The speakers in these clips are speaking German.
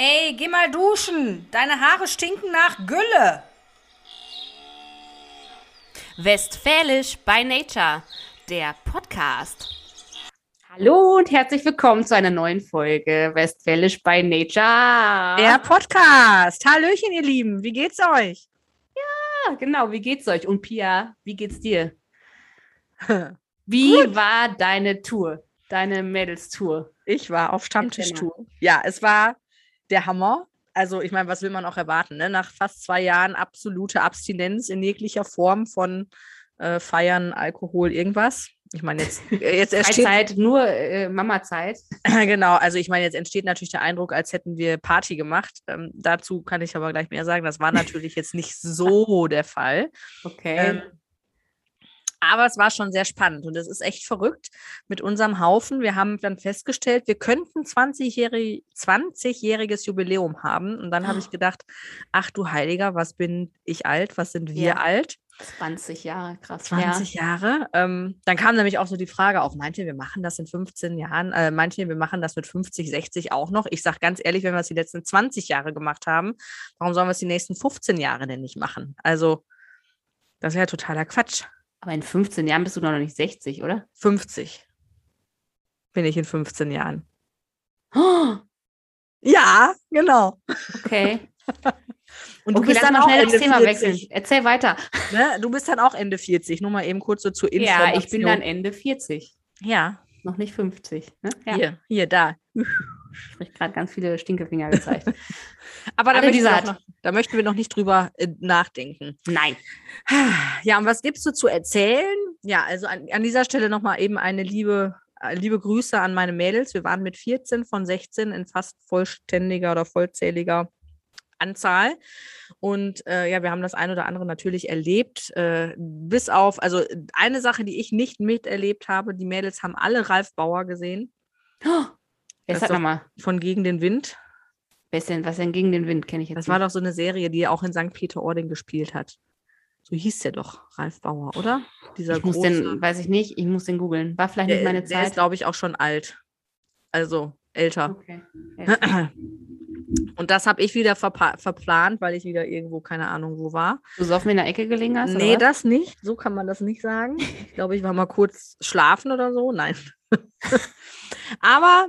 Ey, geh mal duschen. Deine Haare stinken nach Gülle. Westfälisch by Nature, der Podcast. Hallo und herzlich willkommen zu einer neuen Folge Westfälisch by Nature. Der Podcast. Hallöchen, ihr Lieben. Wie geht's euch? Ja, genau. Wie geht's euch? Und Pia, wie geht's dir? Wie Gut. war deine Tour? Deine Mädels-Tour? Ich war auf Stammtischtour. Ja, es war der Hammer. Also, ich meine, was will man auch erwarten? Ne? Nach fast zwei Jahren absolute Abstinenz in jeglicher Form von äh, Feiern, Alkohol, irgendwas. Ich meine, jetzt, äh, jetzt entsteht. Zeit, nur äh, Mama-Zeit. genau, also ich meine, jetzt entsteht natürlich der Eindruck, als hätten wir Party gemacht. Ähm, dazu kann ich aber gleich mehr sagen. Das war natürlich jetzt nicht so der Fall. Okay. Ähm, aber es war schon sehr spannend und es ist echt verrückt mit unserem Haufen. Wir haben dann festgestellt, wir könnten 20-jähriges 20 Jubiläum haben. Und dann habe ich gedacht, ach du Heiliger, was bin ich alt? Was sind wir ja. alt? 20 Jahre, krass. 20 ja. Jahre. Ähm, dann kam nämlich auch so die Frage auf, meint ihr, wir machen das in 15 Jahren? Äh, meint ihr, wir machen das mit 50, 60 auch noch? Ich sage ganz ehrlich, wenn wir es die letzten 20 Jahre gemacht haben, warum sollen wir es die nächsten 15 Jahre denn nicht machen? Also, das wäre ja totaler Quatsch. Aber in 15 Jahren bist du noch nicht 60, oder? 50 bin ich in 15 Jahren. Oh. Ja, genau. Okay. Und du okay, bist dann auch schnell das Thema 40. wechseln. Erzähl weiter. Ne? Du bist dann auch Ende 40. Nur mal eben kurz so zur Information. Ja, ich bin dann Ende 40. Ja. Noch nicht 50. Ne? Ja. Hier, hier, da. Ich habe gerade ganz viele Stinkefinger gezeigt. Aber da möchten, noch, da möchten, wir noch nicht drüber äh, nachdenken. Nein. Ja, und was gibst du zu erzählen? Ja, also an, an dieser Stelle nochmal eben eine liebe, äh, liebe Grüße an meine Mädels. Wir waren mit 14 von 16 in fast vollständiger oder vollzähliger Anzahl. Und äh, ja, wir haben das ein oder andere natürlich erlebt. Äh, bis auf, also eine Sache, die ich nicht miterlebt habe, die Mädels haben alle Ralf Bauer gesehen. Oh, Wer ist nochmal? Von Gegen den Wind. Wer ist denn, was denn Gegen den Wind, kenne ich jetzt Das nicht. war doch so eine Serie, die er auch in St. Peter-Ording gespielt hat. So hieß der doch, Ralf Bauer, oder? Dieser ich muss den, weiß ich nicht, ich muss den googeln. War vielleicht der, nicht meine Zeit. Der ist, glaube ich, auch schon alt. Also älter. Okay. Und das habe ich wieder verplant, weil ich wieder irgendwo, keine Ahnung, wo war. Du so auf mir in der Ecke gelegen hast? Nee, das nicht. So kann man das nicht sagen. Ich glaube, ich war mal kurz schlafen oder so. Nein. Aber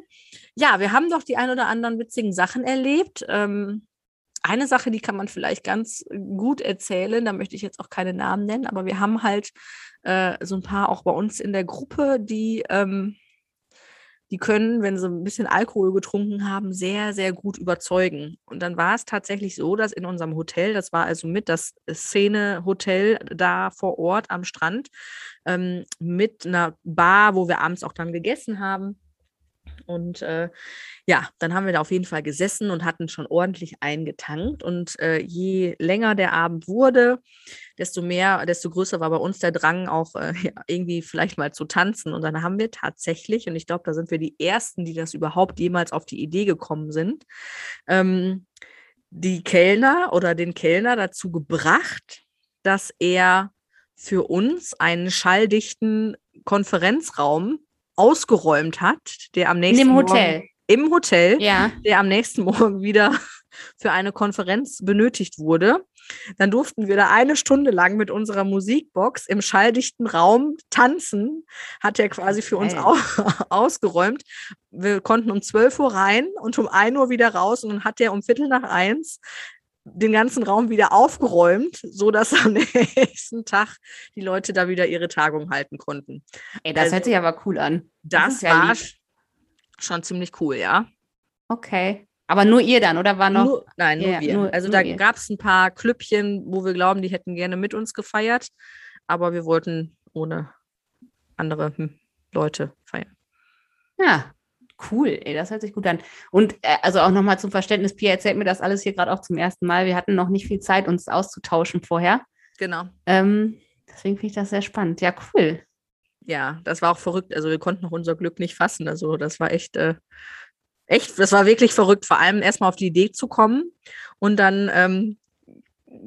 ja, wir haben doch die ein oder anderen witzigen Sachen erlebt. Ähm, eine Sache, die kann man vielleicht ganz gut erzählen, da möchte ich jetzt auch keine Namen nennen, aber wir haben halt äh, so ein paar auch bei uns in der Gruppe, die ähm, die können, wenn sie ein bisschen Alkohol getrunken haben, sehr, sehr gut überzeugen. Und dann war es tatsächlich so, dass in unserem Hotel, das war also mit das Szene-Hotel da vor Ort am Strand, ähm, mit einer Bar, wo wir abends auch dann gegessen haben, und äh, ja, dann haben wir da auf jeden Fall gesessen und hatten schon ordentlich eingetankt. Und äh, je länger der Abend wurde, desto mehr, desto größer war bei uns der Drang, auch äh, irgendwie vielleicht mal zu tanzen. Und dann haben wir tatsächlich, und ich glaube, da sind wir die Ersten, die das überhaupt jemals auf die Idee gekommen sind, ähm, die Kellner oder den Kellner dazu gebracht, dass er für uns einen schalldichten Konferenzraum ausgeräumt hat, der am nächsten In dem Hotel. Morgen, im Hotel, ja. der am nächsten Morgen wieder für eine Konferenz benötigt wurde. Dann durften wir da eine Stunde lang mit unserer Musikbox im schalldichten Raum tanzen. Hat er quasi für uns au ausgeräumt. Wir konnten um 12 Uhr rein und um 1 Uhr wieder raus. Und dann hat er um Viertel nach eins den ganzen Raum wieder aufgeräumt, so dass am nächsten Tag die Leute da wieder ihre Tagung halten konnten. Ey, das also, hört sich aber cool an. Das, das war lieb. schon ziemlich cool, ja. Okay. Aber nur ihr dann, oder war noch? Nur, nein, nur yeah, wir. Nur, also nur da gab es ein paar Klüppchen, wo wir glauben, die hätten gerne mit uns gefeiert, aber wir wollten ohne andere hm, Leute feiern. Ja, Cool, ey, das hört sich gut an. Und äh, also auch nochmal zum Verständnis, Pia erzählt mir das alles hier gerade auch zum ersten Mal. Wir hatten noch nicht viel Zeit, uns auszutauschen vorher. Genau. Ähm, deswegen finde ich das sehr spannend. Ja, cool. Ja, das war auch verrückt. Also wir konnten noch unser Glück nicht fassen. Also das war echt, äh, echt, das war wirklich verrückt, vor allem erstmal auf die Idee zu kommen und dann ähm,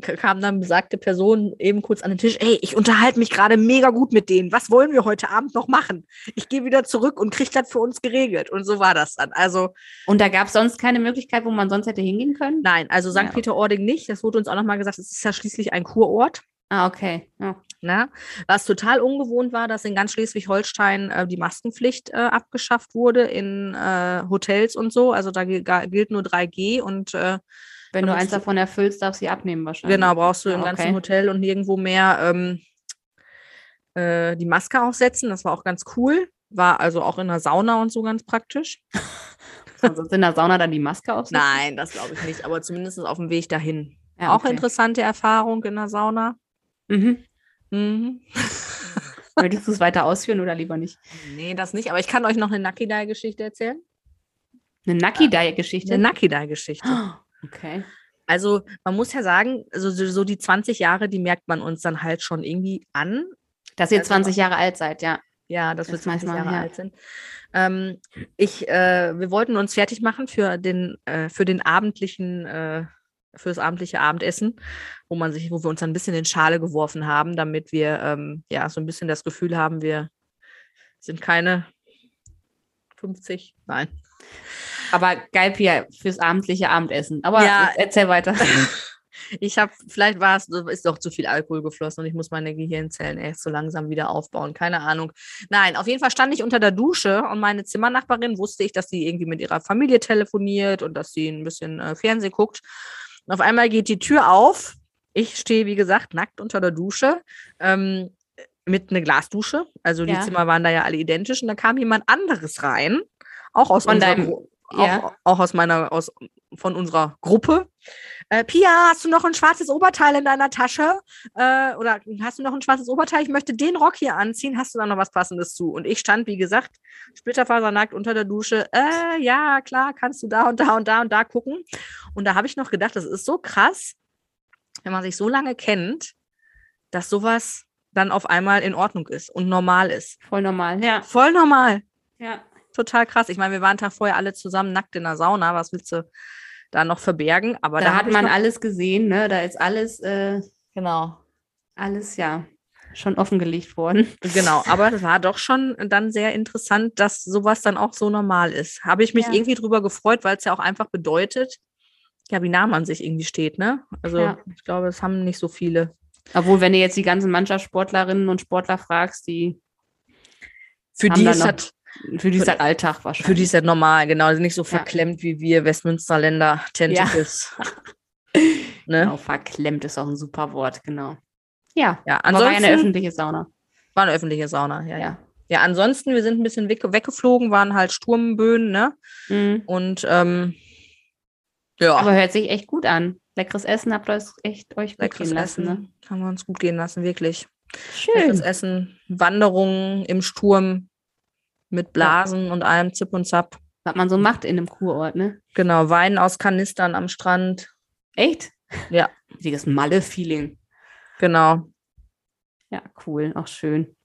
kam dann besagte Person eben kurz an den Tisch, ey, ich unterhalte mich gerade mega gut mit denen. Was wollen wir heute Abend noch machen? Ich gehe wieder zurück und kriege das für uns geregelt. Und so war das dann. Also. Und da gab es sonst keine Möglichkeit, wo man sonst hätte hingehen können? Nein, also St. Ja. Peter-Ording nicht. Das wurde uns auch nochmal gesagt, es ist ja schließlich ein Kurort. Ah, okay. Ja. Na, was total ungewohnt war, dass in ganz Schleswig-Holstein äh, die Maskenpflicht äh, abgeschafft wurde in äh, Hotels und so. Also da gilt nur 3G und äh, wenn du eins davon erfüllst, darfst du sie abnehmen wahrscheinlich. Genau, brauchst du im okay. ganzen Hotel und nirgendwo mehr ähm, äh, die Maske aufsetzen. Das war auch ganz cool. War also auch in der Sauna und so ganz praktisch. Sonst in der Sauna dann die Maske aufsetzen? Nein, das glaube ich nicht, aber zumindest auf dem Weg dahin. Ja, okay. Auch interessante Erfahrung in der Sauna. Mhm. Mhm. Möchtest du es weiter ausführen oder lieber nicht? Nee, das nicht, aber ich kann euch noch eine Nakidai-Geschichte erzählen. Eine Nakidai-Geschichte? Eine Nakidai-Geschichte. Okay. Also man muss ja sagen, also so die 20 Jahre, die merkt man uns dann halt schon irgendwie an. Dass ihr also, 20 Jahre alt seid, ja. Ja, dass das wir 20 Jahre ja. alt sind. Ähm, ich, äh, wir wollten uns fertig machen für den, äh, für den abendlichen, äh, für das abendliche Abendessen, wo man sich, wo wir uns dann ein bisschen in Schale geworfen haben, damit wir ähm, ja so ein bisschen das Gefühl haben, wir sind keine 50, nein, aber geil, Pia, fürs abendliche Abendessen. Aber ja, erzähl weiter. ich habe, vielleicht war es, ist doch zu viel Alkohol geflossen und ich muss meine Gehirnzellen erst so langsam wieder aufbauen. Keine Ahnung. Nein, auf jeden Fall stand ich unter der Dusche und meine Zimmernachbarin wusste ich, dass sie irgendwie mit ihrer Familie telefoniert und dass sie ein bisschen äh, Fernsehen guckt. Und auf einmal geht die Tür auf. Ich stehe, wie gesagt, nackt unter der Dusche. Ähm, mit einer Glasdusche. Also die ja. Zimmer waren da ja alle identisch. Und da kam jemand anderes rein, auch aus Von unserer, ja. auch, auch, aus meiner, aus, von unserer Gruppe. Äh, Pia, hast du noch ein schwarzes Oberteil in deiner Tasche? Äh, oder hast du noch ein schwarzes Oberteil? Ich möchte den Rock hier anziehen. Hast du da noch was Passendes zu? Und ich stand, wie gesagt, splitterfasernackt unter der Dusche. Äh, ja, klar, kannst du da und da und da und da gucken. Und da habe ich noch gedacht, das ist so krass, wenn man sich so lange kennt, dass sowas dann auf einmal in Ordnung ist und normal ist. Voll normal, ja. Voll normal. Ja total krass. Ich meine, wir waren Tag vorher alle zusammen nackt in der Sauna. Was willst du da noch verbergen? Aber da, da hat man alles gesehen, ne? Da ist alles, äh, genau, alles ja schon offengelegt worden. Genau, aber es war doch schon dann sehr interessant, dass sowas dann auch so normal ist. Habe ich mich ja. irgendwie drüber gefreut, weil es ja auch einfach bedeutet, ja, wie nah man sich irgendwie steht, ne? Also ja. ich glaube, es haben nicht so viele. Obwohl, wenn du jetzt die ganzen Mannschaftssportlerinnen und Sportler fragst, die für die ist das für die ist das Alltag wahrscheinlich. Für die ist das normal, genau. Also nicht so verklemmt ja. wie wir Westmünsterländer Tentacles. Ja. ne? Genau, verklemmt ist auch ein super Wort, genau. Ja, ja ansonsten, war eine öffentliche Sauna. War eine öffentliche Sauna, ja, ja. Ja, ansonsten, wir sind ein bisschen weg, weggeflogen, waren halt Sturmböen, ne? Mhm. Und ähm, ja. Aber hört sich echt gut an. Leckeres Essen habt ihr euch echt euch gut Leckeres gehen lassen, Essen ne? Haben wir uns gut gehen lassen, wirklich. Schön. Leckeres Essen, Wanderungen im Sturm, mit Blasen ja. und allem Zip und Zap. Was man so macht in einem Kurort, ne? Genau, Wein aus Kanistern am Strand. Echt? Ja. Richtiges Malle-Feeling. Genau. Ja, cool, auch schön.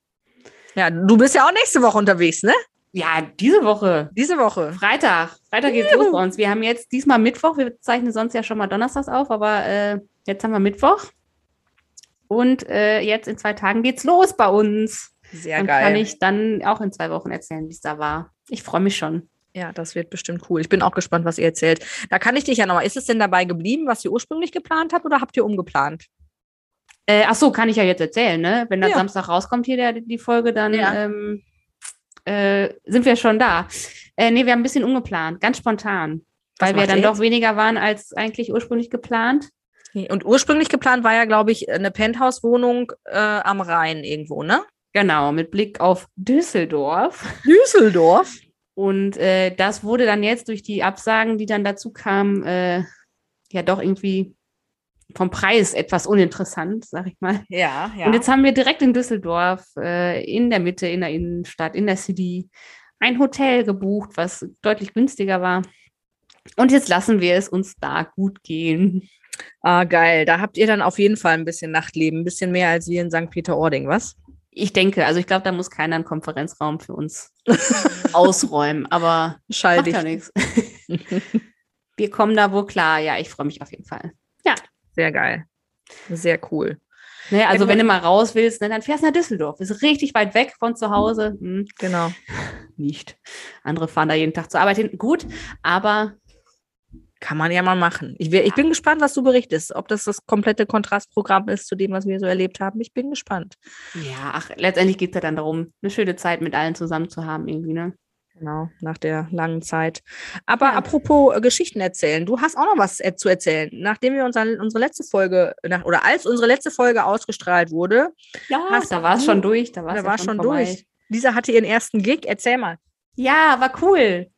Ja, du bist ja auch nächste Woche unterwegs, ne? Ja, diese Woche. Diese Woche. Freitag. Freitag geht's Juhu. los bei uns. Wir haben jetzt diesmal Mittwoch. Wir zeichnen sonst ja schon mal Donnerstags auf, aber äh, jetzt haben wir Mittwoch. Und äh, jetzt in zwei Tagen geht's los bei uns. Sehr und geil. kann ich dann auch in zwei Wochen erzählen, wie es da war. Ich freue mich schon. Ja, das wird bestimmt cool. Ich bin auch gespannt, was ihr erzählt. Da kann ich dich ja nochmal. Ist es denn dabei geblieben, was ihr ursprünglich geplant habt oder habt ihr umgeplant? Äh, ach so, kann ich ja jetzt erzählen, ne? Wenn dann ja. Samstag rauskommt hier der, die Folge, dann ja. ähm, äh, sind wir schon da. Äh, nee, wir haben ein bisschen umgeplant, ganz spontan. Was weil wir dann doch weniger waren als eigentlich ursprünglich geplant. Und ursprünglich geplant war ja, glaube ich, eine Penthouse-Wohnung äh, am Rhein irgendwo, ne? Genau, mit Blick auf Düsseldorf. Düsseldorf? Und äh, das wurde dann jetzt durch die Absagen, die dann dazu kamen, äh, ja doch irgendwie vom Preis etwas uninteressant, sag ich mal. Ja, ja. Und jetzt haben wir direkt in Düsseldorf, äh, in der Mitte, in der Innenstadt, in der City, ein Hotel gebucht, was deutlich günstiger war. Und jetzt lassen wir es uns da gut gehen. Ah, geil. Da habt ihr dann auf jeden Fall ein bisschen Nachtleben, ein bisschen mehr als wir in St. Peter-Ording, was? Ich denke, also ich glaube, da muss keiner einen Konferenzraum für uns ausräumen, aber Schall macht ja nichts. Wir kommen da wohl klar. Ja, ich freue mich auf jeden Fall. Ja. Sehr geil. Sehr cool. Ne, also ja, wenn du mal raus willst, ne, dann fährst du nach Düsseldorf. Ist richtig weit weg von zu Hause. Hm. Genau. Nicht. Andere fahren da jeden Tag zur Arbeit hin. Gut, aber kann man ja mal machen. Ich, ich, bin gespannt, was du berichtest. Ob das das komplette Kontrastprogramm ist zu dem, was wir so erlebt haben. Ich bin gespannt. Ja, ach, letztendlich geht es ja dann darum, eine schöne Zeit mit allen zusammen zu haben, irgendwie, ne? Genau, nach der langen Zeit. Aber ja. apropos äh, Geschichten erzählen, du hast auch noch was äh, zu erzählen. Nachdem wir unser, unsere letzte Folge, nach, oder als unsere letzte Folge ausgestrahlt wurde, ja, hast, da war es schon durch. Da, da war es schon vorbei. durch. Lisa hatte ihren ersten Gig. Erzähl mal. Ja, war cool.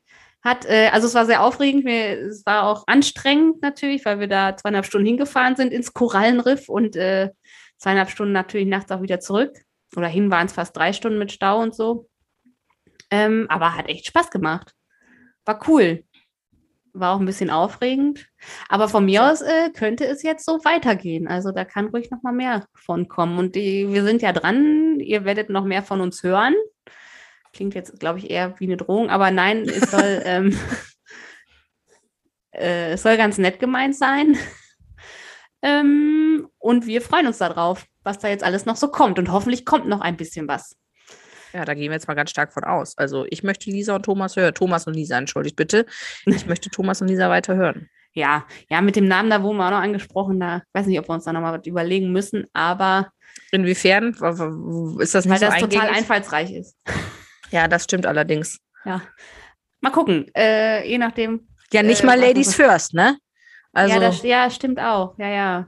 Hat, äh, also es war sehr aufregend, wir, es war auch anstrengend natürlich, weil wir da zweieinhalb Stunden hingefahren sind ins Korallenriff und äh, zweieinhalb Stunden natürlich nachts auch wieder zurück. Oder hin waren es fast drei Stunden mit Stau und so. Ähm, aber hat echt Spaß gemacht. War cool. War auch ein bisschen aufregend. Aber von mir aus äh, könnte es jetzt so weitergehen. Also da kann ruhig noch mal mehr von kommen. Und die, wir sind ja dran. Ihr werdet noch mehr von uns hören. Klingt jetzt, glaube ich, eher wie eine Drohung. Aber nein, es soll, ähm, äh, es soll ganz nett gemeint sein. ähm, und wir freuen uns darauf, was da jetzt alles noch so kommt. Und hoffentlich kommt noch ein bisschen was. Ja, da gehen wir jetzt mal ganz stark von aus. Also ich möchte Lisa und Thomas hören. Thomas und Lisa, entschuldigt bitte. Ich möchte Thomas und Lisa weiter hören. Ja, ja, mit dem Namen da wurden wir auch noch angesprochen. Da weiß nicht, ob wir uns da nochmal was überlegen müssen, aber. Inwiefern? Ist das nicht Weil so das eingängig? total einfallsreich ist. Ja, das stimmt allerdings. Ja. Mal gucken. Äh, je nachdem. Ja, nicht äh, mal Ladies First, ne? Also, ja, das, ja, stimmt auch. Ja, ja.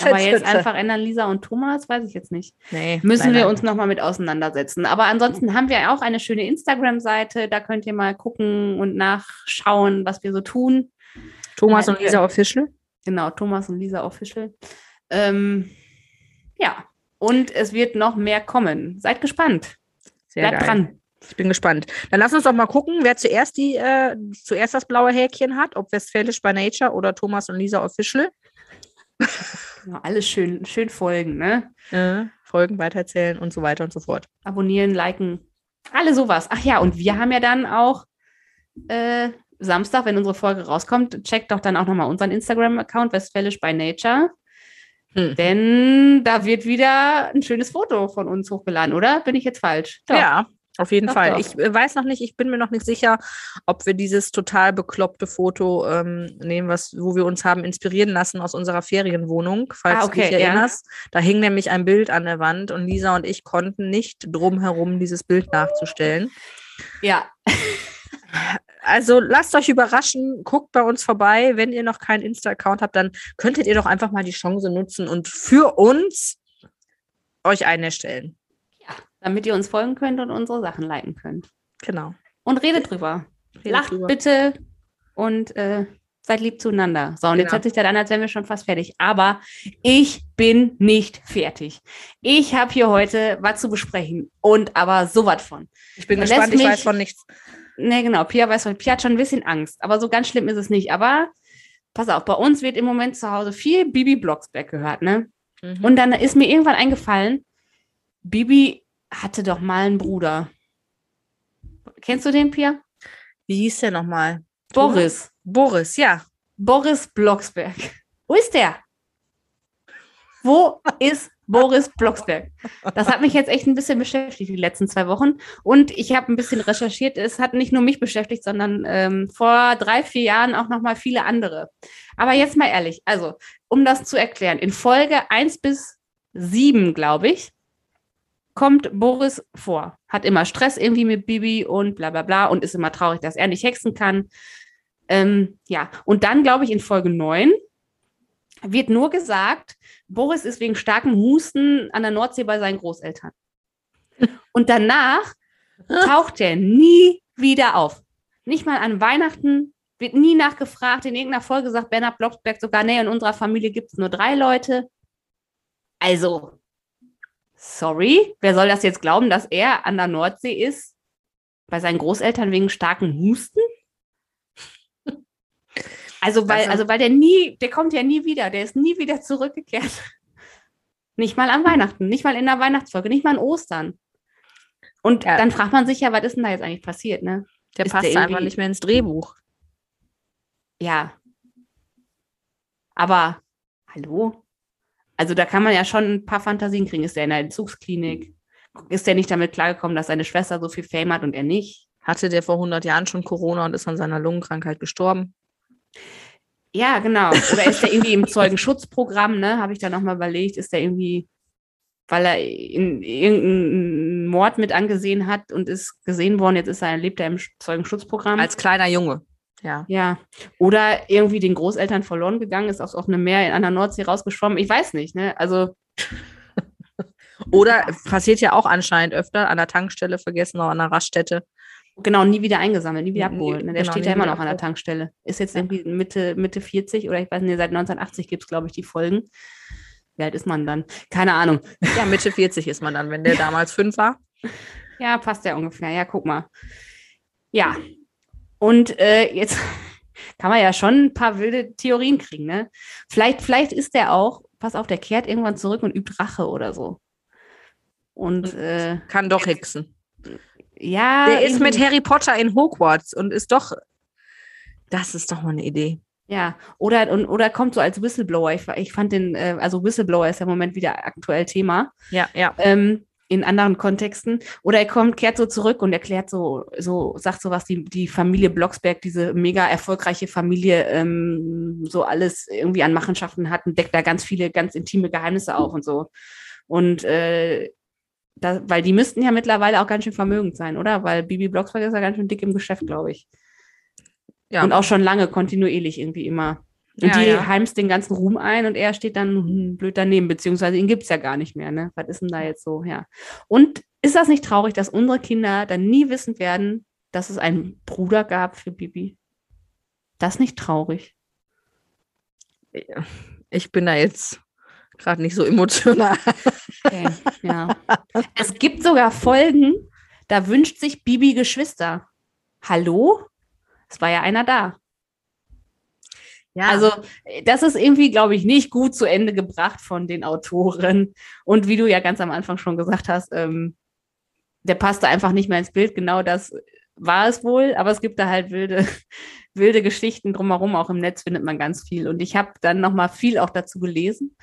Aber jetzt einfach ändern Lisa und Thomas, weiß ich jetzt nicht. Nee, Müssen nein, wir uns nochmal mit auseinandersetzen. Aber ansonsten haben wir auch eine schöne Instagram-Seite. Da könnt ihr mal gucken und nachschauen, was wir so tun. Thomas und Lisa Official. Genau, Thomas und Lisa Official. Ähm, ja, und es wird noch mehr kommen. Seid gespannt. Sehr Bleibt geil. dran. Ich bin gespannt. Dann lass uns doch mal gucken, wer zuerst die äh, zuerst das blaue Häkchen hat, ob Westfälisch bei Nature oder Thomas und Lisa Official. Ja, alles schön, schön folgen, ne? Ja, folgen, weitererzählen und so weiter und so fort. Abonnieren, liken, alle sowas. Ach ja, und wir haben ja dann auch äh, Samstag, wenn unsere Folge rauskommt, checkt doch dann auch nochmal unseren Instagram-Account Westfälisch by Nature. Hm. Denn da wird wieder ein schönes Foto von uns hochgeladen, oder? Bin ich jetzt falsch? Doch. Ja, auf jeden doch, Fall. Doch. Ich äh, weiß noch nicht, ich bin mir noch nicht sicher, ob wir dieses total bekloppte Foto ähm, nehmen, was, wo wir uns haben inspirieren lassen aus unserer Ferienwohnung, falls ah, okay, du dich erinnerst. Ja. Da hing nämlich ein Bild an der Wand und Lisa und ich konnten nicht drumherum dieses Bild nachzustellen. Ja. Also lasst euch überraschen, guckt bei uns vorbei. Wenn ihr noch keinen Insta-Account habt, dann könntet ihr doch einfach mal die Chance nutzen und für uns euch einen erstellen. Damit ihr uns folgen könnt und unsere Sachen liken könnt. Genau. Und redet drüber. Redet Lacht drüber. bitte und äh, seid lieb zueinander. So, und genau. jetzt hört sich das an, als wären wir schon fast fertig. Aber ich bin nicht fertig. Ich habe hier heute was zu besprechen und aber sowas von. Ich bin gespannt, ich weiß von nichts. Ne, genau. Pia weiß von, Pia hat schon ein bisschen Angst, aber so ganz schlimm ist es nicht. Aber pass auf, bei uns wird im Moment zu Hause viel Bibi Blocksberg gehört, ne? Mhm. Und dann ist mir irgendwann eingefallen, Bibi hatte doch mal einen Bruder. Kennst du den, Pia? Wie hieß der nochmal? Boris. Boris, ja. Boris Blocksberg. Wo ist der? Wo ist Boris Blocksberg. Das hat mich jetzt echt ein bisschen beschäftigt die letzten zwei Wochen. Und ich habe ein bisschen recherchiert. Es hat nicht nur mich beschäftigt, sondern ähm, vor drei, vier Jahren auch noch mal viele andere. Aber jetzt mal ehrlich, also um das zu erklären, in Folge 1 bis 7, glaube ich, kommt Boris vor. Hat immer Stress irgendwie mit Bibi und bla bla bla und ist immer traurig, dass er nicht hexen kann. Ähm, ja, und dann, glaube ich, in Folge 9 wird nur gesagt, Boris ist wegen starkem Husten an der Nordsee bei seinen Großeltern. Und danach taucht er nie wieder auf. Nicht mal an Weihnachten, wird nie nachgefragt. In irgendeiner Folge sagt Bernhard Blocksberg sogar, nee, in unserer Familie gibt es nur drei Leute. Also, sorry, wer soll das jetzt glauben, dass er an der Nordsee ist? Bei seinen Großeltern wegen starkem Husten? Also weil, also, weil der nie, der kommt ja nie wieder, der ist nie wieder zurückgekehrt. Nicht mal an Weihnachten, nicht mal in der Weihnachtsfolge, nicht mal an Ostern. Und ja. dann fragt man sich ja, was ist denn da jetzt eigentlich passiert, ne? Der ist passt der einfach nicht mehr ins Drehbuch. Ja. Aber, hallo? Also da kann man ja schon ein paar Fantasien kriegen. Ist der in der Entzugsklinik? Ist der nicht damit klargekommen, dass seine Schwester so viel Fame hat und er nicht? Hatte der vor 100 Jahren schon Corona und ist an seiner Lungenkrankheit gestorben? Ja, genau. Oder ist der irgendwie im Zeugenschutzprogramm, ne? Habe ich da nochmal überlegt, ist der irgendwie, weil er in irgendeinen Mord mit angesehen hat und ist gesehen worden, jetzt ist er, lebt er im Zeugenschutzprogramm. Als kleiner Junge. Ja. Ja. Oder irgendwie den Großeltern verloren gegangen, ist aufs offene Meer in einer Nordsee rausgeschwommen. Ich weiß nicht, ne? Also. Oder passiert ja auch anscheinend öfter an der Tankstelle vergessen oder an der Raststätte. Genau, nie wieder eingesammelt, nie wieder abgeholt. Ne? Der genau, steht ja immer noch an der Tankstelle. Ist jetzt irgendwie Mitte, Mitte 40 oder ich weiß nicht, seit 1980 gibt es, glaube ich, die Folgen. Wie alt ist man dann? Keine Ahnung. Ja, Mitte 40 ist man dann, wenn der damals fünf war. Ja, passt ja ungefähr. Ja, guck mal. Ja. Und äh, jetzt kann man ja schon ein paar wilde Theorien kriegen, ne? Vielleicht, vielleicht ist der auch, pass auf, der kehrt irgendwann zurück und übt Rache oder so. Und äh, kann doch hexen. Ja. Der ist mit Harry Potter in Hogwarts und ist doch. Das ist doch mal eine Idee. Ja, oder, und, oder kommt so als Whistleblower. Ich, ich fand den, äh, also Whistleblower ist ja im Moment wieder aktuell Thema. Ja, ja. Ähm, in anderen Kontexten. Oder er kommt, kehrt so zurück und erklärt so, so, sagt so was, die, die Familie Blocksberg, diese mega erfolgreiche Familie, ähm, so alles irgendwie an Machenschaften hat und deckt da ganz viele, ganz intime Geheimnisse auf und so. Und äh, da, weil die müssten ja mittlerweile auch ganz schön vermögend sein, oder? Weil Bibi Blocksberg ist ja ganz schön dick im Geschäft, glaube ich. Ja. Und auch schon lange kontinuierlich irgendwie immer. Und ja, die ja. heimst den ganzen Ruhm ein und er steht dann hm, blöd daneben, beziehungsweise ihn gibt es ja gar nicht mehr. Ne? Was ist denn da jetzt so? Ja. Und ist das nicht traurig, dass unsere Kinder dann nie wissen werden, dass es einen Bruder gab für Bibi? Das nicht traurig. Ich bin da jetzt gerade nicht so emotional. Okay, ja. Es gibt sogar Folgen, da wünscht sich Bibi Geschwister. Hallo? Es war ja einer da. Ja. Also, das ist irgendwie, glaube ich, nicht gut zu Ende gebracht von den Autoren. Und wie du ja ganz am Anfang schon gesagt hast, ähm, der passte einfach nicht mehr ins Bild. Genau das war es wohl, aber es gibt da halt wilde, wilde Geschichten drumherum. Auch im Netz findet man ganz viel. Und ich habe dann nochmal viel auch dazu gelesen.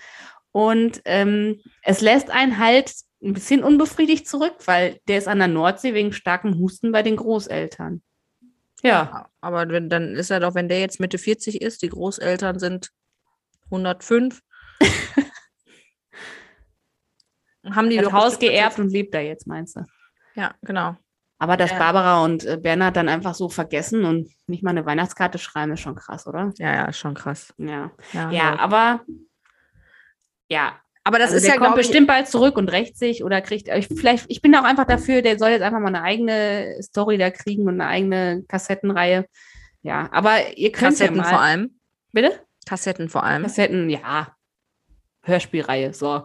Und ähm, es lässt einen halt ein bisschen unbefriedigt zurück, weil der ist an der Nordsee wegen starkem Husten bei den Großeltern. Ja. Aber wenn, dann ist er doch, wenn der jetzt Mitte 40 ist, die Großeltern sind 105. haben die das Haus geerbt und lebt da jetzt, meinst du? Ja, genau. Aber dass ja. Barbara und äh, Bernhard dann einfach so vergessen und nicht mal eine Weihnachtskarte schreiben, ist schon krass, oder? Ja, ja, ist schon krass. Ja, ja, ja aber ja, aber das also ist der ja kommt bestimmt bald zurück und rächt sich oder kriegt ich, vielleicht ich bin auch einfach dafür, der soll jetzt einfach mal eine eigene Story da kriegen und eine eigene Kassettenreihe. Ja, aber ihr könnt Kassetten ja mal, vor allem. Bitte? Kassetten vor allem. Kassetten, ja. Hörspielreihe, so.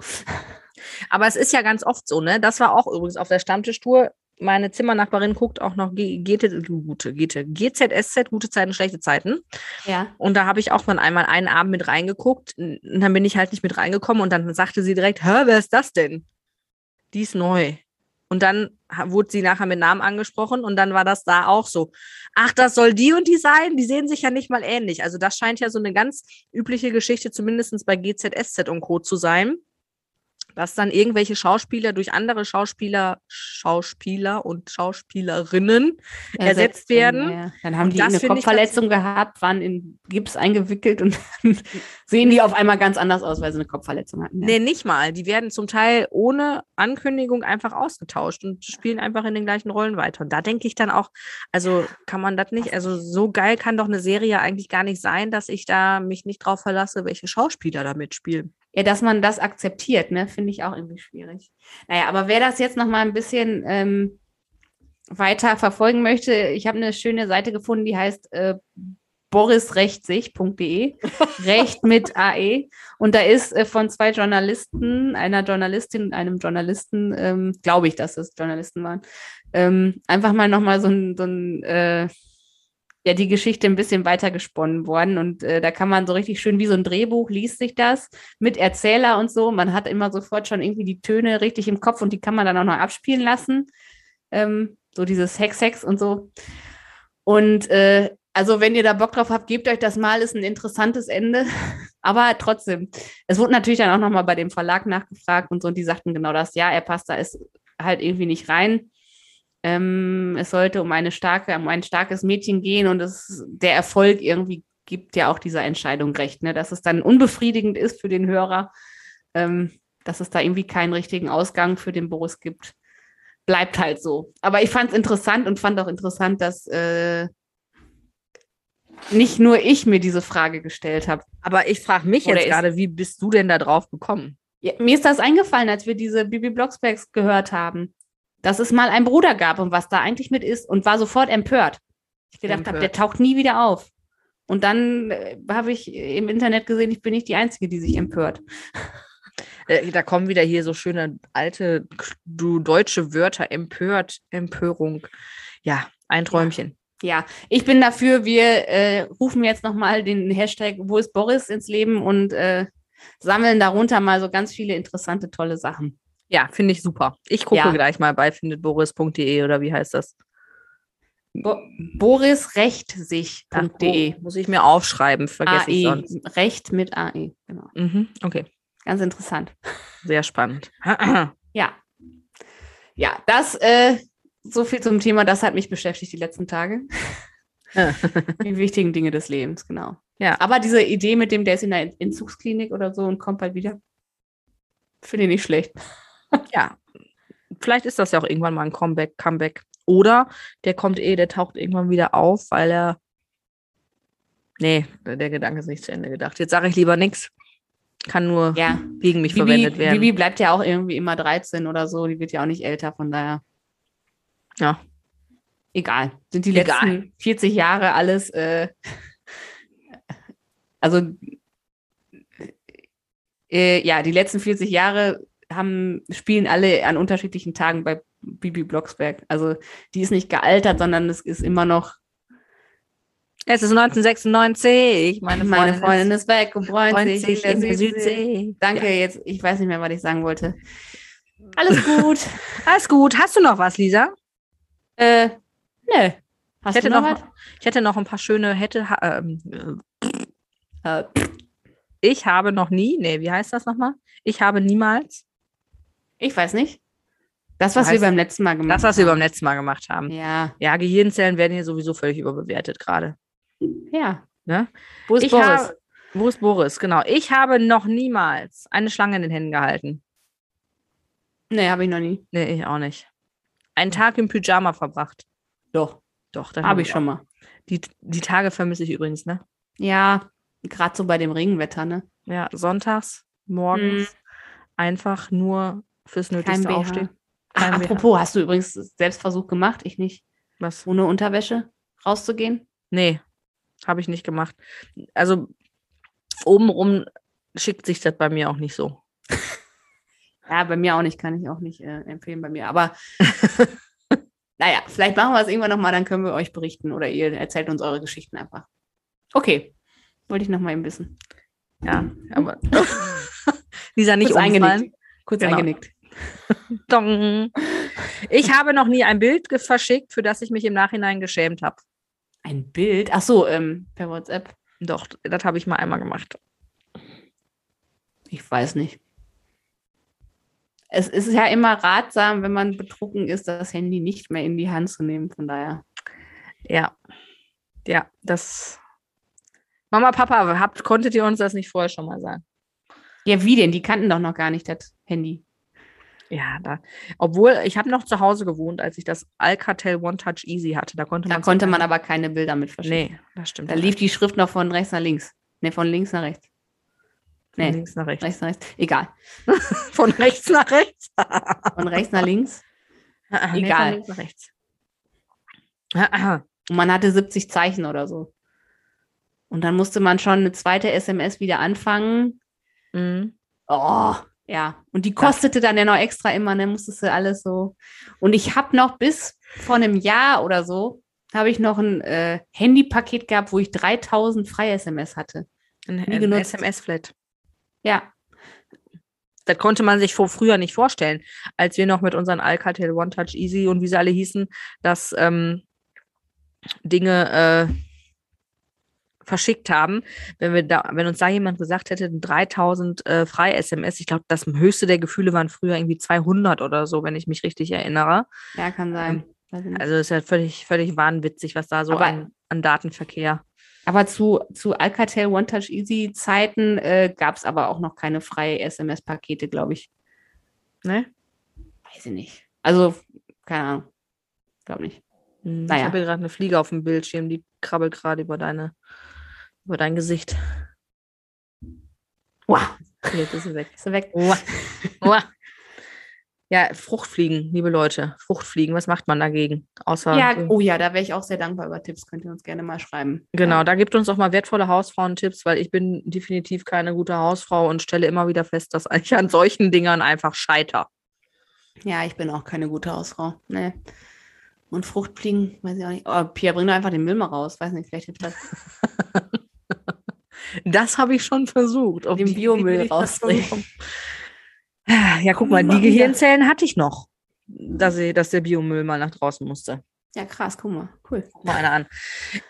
Aber es ist ja ganz oft so, ne? Das war auch übrigens auf der Stammtischtour meine Zimmernachbarin guckt auch noch GZSZ, gute Zeiten, schlechte Zeiten. Ja. Und da habe ich auch dann einmal einen Abend mit reingeguckt. Und dann bin ich halt nicht mit reingekommen und dann sagte sie direkt, hä, wer ist das denn? Die ist neu. Und dann wurde sie nachher mit Namen angesprochen und dann war das da auch so. Ach, das soll die und die sein? Die sehen sich ja nicht mal ähnlich. Also das scheint ja so eine ganz übliche Geschichte, zumindest bei GZSZ und Co. zu sein dass dann irgendwelche Schauspieler durch andere Schauspieler, Schauspieler und Schauspielerinnen ersetzt, ersetzt werden. Ja. Dann haben und die eine Kopfverletzung gehabt, waren in Gips eingewickelt und dann sehen die auf einmal ganz anders aus, weil sie eine Kopfverletzung hatten. Ja. Nee, nicht mal. Die werden zum Teil ohne Ankündigung einfach ausgetauscht und spielen einfach in den gleichen Rollen weiter. Und da denke ich dann auch, also kann man das nicht, also so geil kann doch eine Serie eigentlich gar nicht sein, dass ich da mich nicht drauf verlasse, welche Schauspieler da mitspielen ja, dass man das akzeptiert, ne, finde ich auch irgendwie schwierig. Naja, aber wer das jetzt noch mal ein bisschen ähm, weiter verfolgen möchte, ich habe eine schöne Seite gefunden, die heißt äh, borisrechtsich.de, Recht mit AE. Und da ist äh, von zwei Journalisten, einer Journalistin und einem Journalisten, ähm, glaube ich, dass es Journalisten waren, ähm, einfach mal nochmal so ein, so ein äh, ja die Geschichte ein bisschen weiter gesponnen worden. Und äh, da kann man so richtig schön wie so ein Drehbuch liest sich das mit Erzähler und so. Man hat immer sofort schon irgendwie die Töne richtig im Kopf und die kann man dann auch noch abspielen lassen. Ähm, so dieses Hex-Hex und so. Und äh, Also, wenn ihr da Bock drauf habt, gebt euch das mal, ist ein interessantes Ende. Aber trotzdem, es wurde natürlich dann auch nochmal bei dem Verlag nachgefragt und so, und die sagten genau das, ja, er passt da ist halt irgendwie nicht rein. Ähm, es sollte um eine starke, um ein starkes Mädchen gehen und es, der Erfolg irgendwie gibt ja auch dieser Entscheidung recht, ne? dass es dann unbefriedigend ist für den Hörer, ähm, dass es da irgendwie keinen richtigen Ausgang für den Boris gibt. Bleibt halt so. Aber ich fand es interessant und fand auch interessant, dass äh, nicht nur ich mir diese Frage gestellt habe. Aber ich frage mich jetzt gerade, wie bist du denn da drauf gekommen? Ja, mir ist das eingefallen, als wir diese Bibi Blocksbergs gehört haben, dass es mal einen Bruder gab und was da eigentlich mit ist und war sofort empört. Ich gedacht habe, der taucht nie wieder auf. Und dann äh, habe ich im Internet gesehen, ich bin nicht die Einzige, die sich empört. Äh, da kommen wieder hier so schöne alte, du deutsche Wörter, empört, Empörung. Ja, ein Träumchen. Ja, ich bin dafür, wir äh, rufen jetzt nochmal den Hashtag Wo ist Boris ins Leben und äh, sammeln darunter mal so ganz viele interessante, tolle Sachen. Ja, finde ich super. Ich gucke ja. gleich mal bei findetboris.de oder wie heißt das? Bo borisrechtsich.de. Muss ich mir aufschreiben, vergesse ich sonst. Recht mit AE, genau. Mhm, okay. Ganz interessant. Sehr spannend. ja. Ja, das äh, so viel zum Thema, das hat mich beschäftigt die letzten Tage. die wichtigen Dinge des Lebens, genau. Ja. Aber diese Idee mit dem, der ist in der Entzugsklinik oder so und kommt bald wieder, finde ich nicht schlecht. Ja. Vielleicht ist das ja auch irgendwann mal ein Comeback, Comeback. Oder der kommt eh, der taucht irgendwann wieder auf, weil er. Nee, der Gedanke ist nicht zu Ende gedacht. Jetzt sage ich lieber nichts. Kann nur ja. gegen mich Bibi, verwendet werden. Bibi bleibt ja auch irgendwie immer 13 oder so. Die wird ja auch nicht älter, von daher. Ja. Egal. Sind die Egal. letzten 40 Jahre alles. Äh, also. Äh, ja, die letzten 40 Jahre haben, spielen alle an unterschiedlichen Tagen bei Bibi Blocksberg. Also die ist nicht gealtert, sondern es ist immer noch. Es ist 1996. Meine Freundin, Meine Freundin ist, ist, weg und freut, sich, in der Südsee. Danke, ja. jetzt, ich weiß nicht mehr, was ich sagen wollte. Alles gut. Alles gut. Hast du noch was, Lisa? Äh, ne. Hast ich hätte, noch, noch ich hätte noch ein paar schöne, hätte, ähm, äh, ich habe noch nie, nee, wie heißt das nochmal? Ich habe niemals. Ich weiß nicht. Das, was wir beim letzten Mal gemacht haben. Das, was wir beim letzten Mal gemacht haben. Ja. Ja, Gehirnzellen werden hier sowieso völlig überbewertet gerade. Ja. Ne? Wo ist ich Boris? Habe, wo ist Boris? Genau. Ich habe noch niemals eine Schlange in den Händen gehalten. Nee, habe ich noch nie. Nee, ich auch nicht. Einen Tag im Pyjama verbracht. Doch. Doch, habe ich schon mal. Die, die Tage vermisse ich übrigens, ne? Ja, gerade so bei dem Regenwetter, ne? Ja, sonntags, morgens, hm. einfach nur fürs Nötigste aufstehen. Ach, apropos, hast du übrigens Selbstversuch gemacht? Ich nicht. Was? Ohne Unterwäsche rauszugehen? Nee, habe ich nicht gemacht. Also obenrum schickt sich das bei mir auch nicht so. ja, bei mir auch nicht, kann ich auch nicht äh, empfehlen bei mir. Aber naja, vielleicht machen wir es irgendwann nochmal, dann können wir euch berichten oder ihr erzählt uns eure Geschichten einfach. Okay, wollte ich nochmal eben wissen. Ja, aber Lisa nicht Kurz eingenickt. Kurz genau. eingenickt. Dong. Ich habe noch nie ein Bild verschickt, für das ich mich im Nachhinein geschämt habe. Ein Bild? Ach so, ähm, per WhatsApp. Doch, das habe ich mal einmal gemacht. Ich weiß nicht. Es ist ja immer ratsam, wenn man betrunken ist, das Handy nicht mehr in die Hand zu nehmen. Von daher. Ja. Ja, das. Mama, Papa, habt, konntet ihr uns das nicht vorher schon mal sagen? Ja, wie denn? Die kannten doch noch gar nicht das Handy. Ja, da, obwohl ich habe noch zu Hause gewohnt, als ich das Alcatel One Touch Easy hatte. Da konnte man, da konnte man aber keine Bilder mit verschicken. Nee, das stimmt. Da lief die Schrift noch von rechts nach links. Nee, von links nach rechts. Nee, von links nach rechts. Rechts nach rechts. Egal. von rechts nach rechts. von rechts nach links. Egal. Nee, von links nach rechts. Und man hatte 70 Zeichen oder so. Und dann musste man schon eine zweite SMS wieder anfangen. Mhm. Oh, ja, und die kostete dann ja noch extra immer, dann musstest du alles so. Und ich habe noch bis vor einem Jahr oder so, habe ich noch ein äh, Handypaket gehabt, wo ich 3000 Freie-SMS hatte. Ein, ein SMS-Flat. Ja. Das konnte man sich vor früher nicht vorstellen, als wir noch mit unseren Alcatel One Touch Easy und wie sie alle hießen, dass ähm, Dinge äh, verschickt haben, wenn wir da, wenn uns da jemand gesagt hätte, 3000 äh, Frei-SMS, ich glaube, das höchste der Gefühle waren früher irgendwie 200 oder so, wenn ich mich richtig erinnere. Ja, kann sein. Ähm, also ist ja völlig, völlig wahnwitzig, was da so an, an Datenverkehr. Aber zu, zu Alcatel One Touch Easy Zeiten äh, gab es aber auch noch keine freie SMS-Pakete, glaube ich. Ne? Weiß ich nicht. Also, keine Ahnung. Glaube nicht. Hm, naja. Ich habe gerade eine Fliege auf dem Bildschirm, die krabbelt gerade über deine, über dein Gesicht. Wow. Jetzt ist sie weg. Ist sie weg. Wow. Wow. Ja, Fruchtfliegen, liebe Leute. Fruchtfliegen, was macht man dagegen? Außer, ja, oh ja, da wäre ich auch sehr dankbar über Tipps. Könnt ihr uns gerne mal schreiben. Genau, ja. da gibt uns auch mal wertvolle Hausfrauentipps, weil ich bin definitiv keine gute Hausfrau und stelle immer wieder fest, dass ich an solchen Dingern einfach scheiter. Ja, ich bin auch keine gute Hausfrau. Nee. Und Fruchtfliegen, weiß ich auch nicht. Oh, Pia, bring doch einfach den Müll mal raus. Weiß nicht, vielleicht hilft das. das habe ich schon versucht. Den Biomüll rausbringen. Ja, guck mal, die Gehirnzellen hatte ich noch, dass, ich, dass der Biomüll mal nach draußen musste. Ja, krass, guck mal. Cool. Guck mal einer an.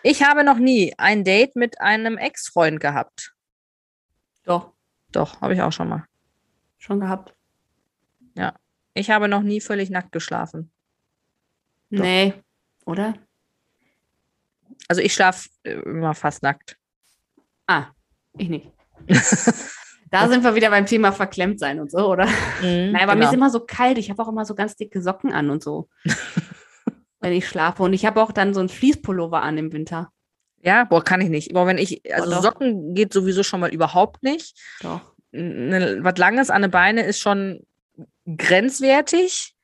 Ich habe noch nie ein Date mit einem Ex-Freund gehabt. Doch. Doch, habe ich auch schon mal. Schon gehabt. Ja. Ich habe noch nie völlig nackt geschlafen. Doch. Nee, oder? Also ich schlafe äh, immer fast nackt. Ah, ich nicht. da sind wir wieder beim Thema verklemmt sein und so, oder? Mhm, Nein, aber genau. mir ist immer so kalt. Ich habe auch immer so ganz dicke Socken an und so. wenn ich schlafe. Und ich habe auch dann so ein Fließpullover an im Winter. Ja, boah, kann ich nicht. Aber wenn ich, also oh, Socken geht sowieso schon mal überhaupt nicht. Doch. Ne, was Langes an den Beine ist schon grenzwertig.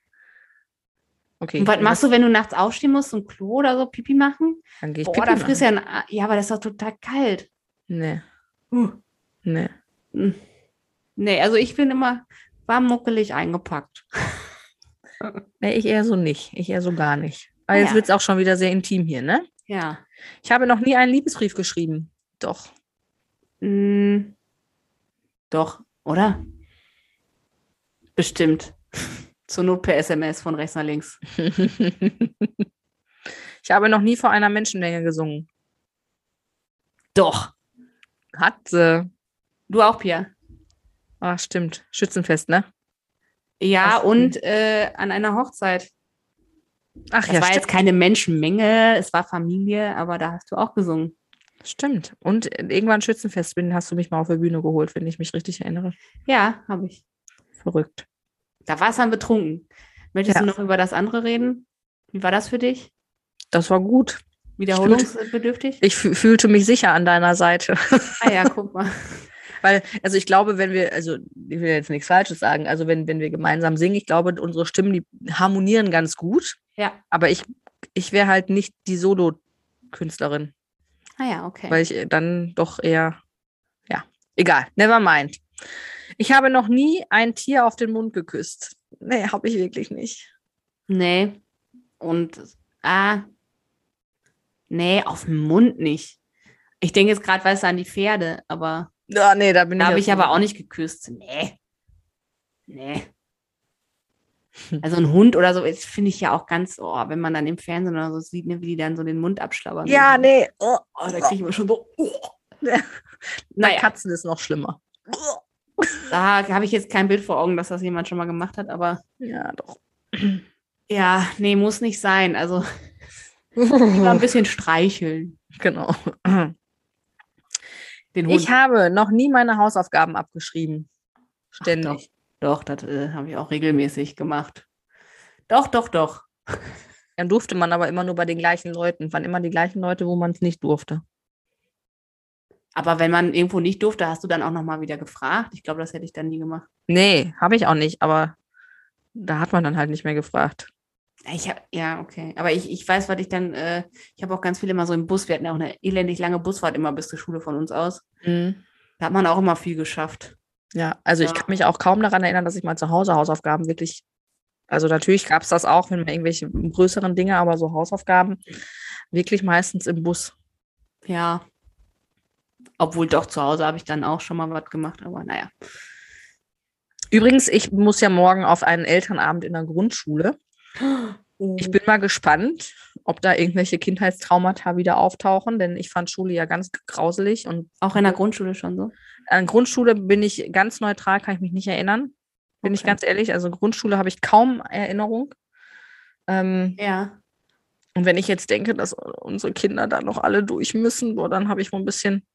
Okay. Und was machst du, wenn du nachts aufstehen musst, ein Klo oder so, Pipi machen? Dann gehe ich Boah, Pipi da frierst ja, ein, ja, aber das ist doch total kalt. Nee. Uh. Nee. Hm. Nee, also ich bin immer warm muckelig eingepackt. nee, ich eher so nicht. Ich eher so gar nicht. Aber jetzt ja. wird es auch schon wieder sehr intim hier, ne? Ja. Ich habe noch nie einen Liebesbrief geschrieben. Doch. Mm, doch, oder? Bestimmt. Zur Not per SMS von rechts nach links. ich habe noch nie vor einer Menschenmenge gesungen. Doch. Hat sie. Du auch, Pia. Ach, stimmt. Schützenfest, ne? Ja, Was? und äh, an einer Hochzeit. Ach das ja, war stimmt. jetzt keine Menschenmenge, es war Familie, aber da hast du auch gesungen. Stimmt. Und irgendwann Schützenfest bin, hast du mich mal auf der Bühne geholt, wenn ich mich richtig erinnere. Ja, habe ich. Verrückt. Da war es dann betrunken. Möchtest ja. du noch über das andere reden? Wie war das für dich? Das war gut. Wiederholungsbedürftig? Ich, fühlte, ich fühlte mich sicher an deiner Seite. Ah ja, guck mal. Weil, also ich glaube, wenn wir, also ich will jetzt nichts Falsches sagen, also wenn, wenn wir gemeinsam singen, ich glaube, unsere Stimmen, die harmonieren ganz gut. Ja. Aber ich, ich wäre halt nicht die Solo-Künstlerin. Ah ja, okay. Weil ich dann doch eher, ja, egal, never mind. Ich habe noch nie ein Tier auf den Mund geküsst. Nee, habe ich wirklich nicht. Nee. Und, ah, nee, auf den Mund nicht. Ich denke jetzt gerade, weißt du, an die Pferde, aber. Ja, nee, da bin da ich. habe ich aber auch nicht geküsst. Nee. Nee. Also ein Hund oder so, finde ich ja auch ganz, oh, wenn man dann im Fernsehen oder so sieht, ne, wie die dann so den Mund abschlabbern. Ja, nee. Oh, oh da kriege ich mir schon so. Oh. Naja. Katzen ist noch schlimmer. Da habe ich jetzt kein Bild vor Augen, dass das jemand schon mal gemacht hat, aber. Ja, doch. Ja, nee, muss nicht sein. Also lieber ein bisschen streicheln. Genau. Ich habe noch nie meine Hausaufgaben abgeschrieben. Ständig. Ach, doch, doch, das äh, habe ich auch regelmäßig gemacht. Doch, doch, doch. Dann durfte man aber immer nur bei den gleichen Leuten. Waren immer die gleichen Leute, wo man es nicht durfte. Aber wenn man irgendwo nicht durfte, hast du dann auch nochmal wieder gefragt? Ich glaube, das hätte ich dann nie gemacht. Nee, habe ich auch nicht, aber da hat man dann halt nicht mehr gefragt. Ich habe, ja, okay. Aber ich, ich weiß, was ich dann, äh, ich habe auch ganz viele immer so im Bus, wir hatten ja auch eine elendig lange Busfahrt immer bis zur Schule von uns aus. Mhm. Da hat man auch immer viel geschafft. Ja, also ja. ich kann mich auch kaum daran erinnern, dass ich mal zu Hause Hausaufgaben wirklich, also natürlich gab es das auch, wenn man irgendwelche größeren Dinge, aber so Hausaufgaben wirklich meistens im Bus. Ja, obwohl doch zu Hause habe ich dann auch schon mal was gemacht, aber naja. Übrigens, ich muss ja morgen auf einen Elternabend in der Grundschule. Ich bin mal gespannt, ob da irgendwelche Kindheitstraumata wieder auftauchen, denn ich fand Schule ja ganz grauselig und auch in der Grundschule schon so. An Grundschule bin ich ganz neutral, kann ich mich nicht erinnern. Bin okay. ich ganz ehrlich. Also Grundschule habe ich kaum Erinnerung. Ähm, ja. Und wenn ich jetzt denke, dass unsere Kinder da noch alle durch müssen, boah, dann habe ich wohl ein bisschen.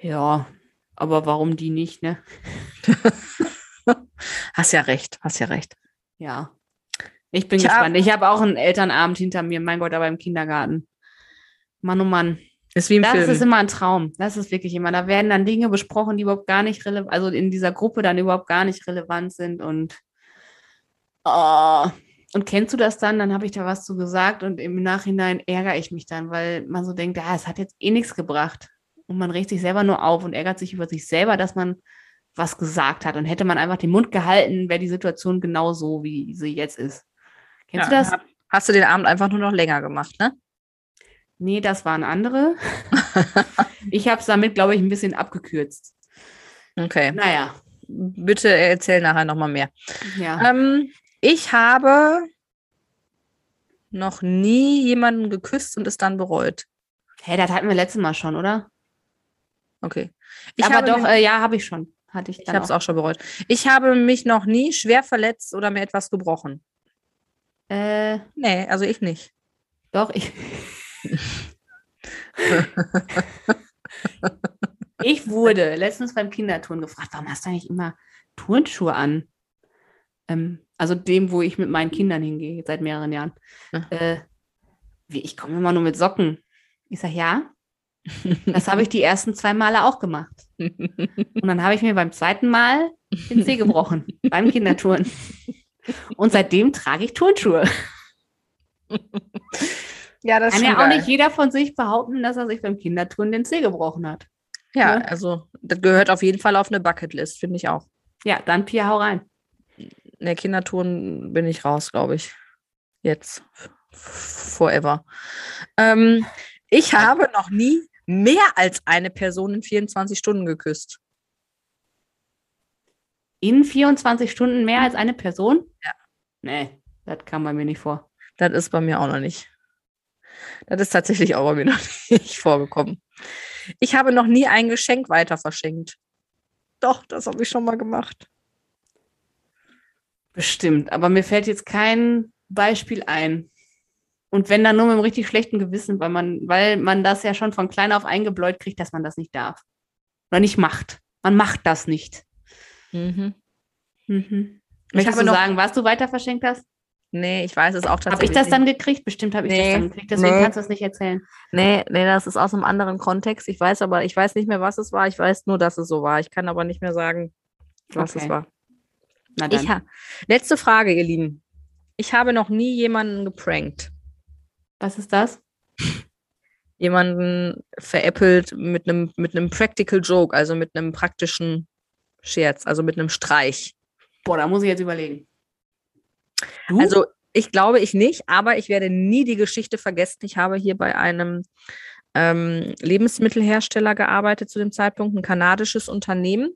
Ja, aber warum die nicht, ne? hast ja recht, hast ja recht. Ja. Ich bin ich gespannt. Ich habe auch einen Elternabend hinter mir, mein Gott, aber im Kindergarten. Mann, oh Mann. Ist wie im das Film. ist immer ein Traum. Das ist wirklich immer. Da werden dann Dinge besprochen, die überhaupt gar nicht relevant, also in dieser Gruppe dann überhaupt gar nicht relevant sind. Und, oh. und kennst du das dann? Dann habe ich da was zu gesagt und im Nachhinein ärgere ich mich dann, weil man so denkt, ah, es hat jetzt eh nichts gebracht. Und man regt sich selber nur auf und ärgert sich über sich selber, dass man was gesagt hat. Und hätte man einfach den Mund gehalten, wäre die Situation genau so, wie sie jetzt ist. Kennst ja, du das? Hast du den Abend einfach nur noch länger gemacht, ne? Nee, das waren andere. ich habe es damit, glaube ich, ein bisschen abgekürzt. Okay. Naja. Bitte erzähl nachher nochmal mehr. Ja. Ähm, ich habe noch nie jemanden geküsst und es dann bereut. Hä, hey, das hatten wir letztes Mal schon, oder? Okay. Ich Aber doch, äh, ja, habe ich schon. Hatte ich ich habe es auch schon bereut. Ich habe mich noch nie schwer verletzt oder mir etwas gebrochen. Äh, nee, also ich nicht. Doch, ich. ich wurde letztens beim Kinderturnen gefragt, warum hast du eigentlich immer Turnschuhe an? Ähm, also dem, wo ich mit meinen Kindern hingehe, seit mehreren Jahren. Ja. Äh, wie, ich komme immer nur mit Socken. Ich sage, ja, das habe ich die ersten zwei Male auch gemacht. Und dann habe ich mir beim zweiten Mal den Zeh gebrochen, beim Kinderturnen. Und seitdem trage ich Turnschuhe. Ja, das kann ja auch nicht jeder von sich behaupten, dass er sich beim Kinderturnen den Zeh gebrochen hat. Ja, ja, also das gehört auf jeden Fall auf eine Bucketlist, finde ich auch. Ja, dann Pia, hau rein. In der Kindertouren bin ich raus, glaube ich. Jetzt. Forever. Ähm, ich habe noch nie mehr als eine Person in 24 Stunden geküsst. In 24 Stunden mehr als eine Person? Ja. Nee, das kam bei mir nicht vor. Das ist bei mir auch noch nicht. Das ist tatsächlich auch bei mir noch nicht vorgekommen. Ich habe noch nie ein Geschenk weiter verschenkt. Doch, das habe ich schon mal gemacht. Bestimmt, aber mir fällt jetzt kein Beispiel ein. Und wenn dann nur mit einem richtig schlechten Gewissen, weil man, weil man das ja schon von klein auf eingebläut kriegt, dass man das nicht darf. Oder nicht macht. Man macht das nicht. Mhm. Mhm. Möchtest du sagen, was du weiter verschenkt hast? Nee, ich weiß es auch tatsächlich. Habe ich das dann gekriegt? Bestimmt habe ich nee, das dann gekriegt. Deswegen nee. kannst du es nicht erzählen. Nee, nee, das ist aus einem anderen Kontext. Ich weiß aber, ich weiß nicht mehr, was es war. Ich weiß nur, dass es so war. Ich kann aber nicht mehr sagen, was okay. es war. Na dann. Ich Letzte Frage, ihr Lieben. Ich habe noch nie jemanden geprankt. Was ist das? Jemanden veräppelt mit einem mit einem Practical Joke, also mit einem praktischen Scherz, also mit einem Streich. Boah, da muss ich jetzt überlegen. Du? Also ich glaube ich nicht, aber ich werde nie die Geschichte vergessen. Ich habe hier bei einem ähm, Lebensmittelhersteller gearbeitet zu dem Zeitpunkt, ein kanadisches Unternehmen.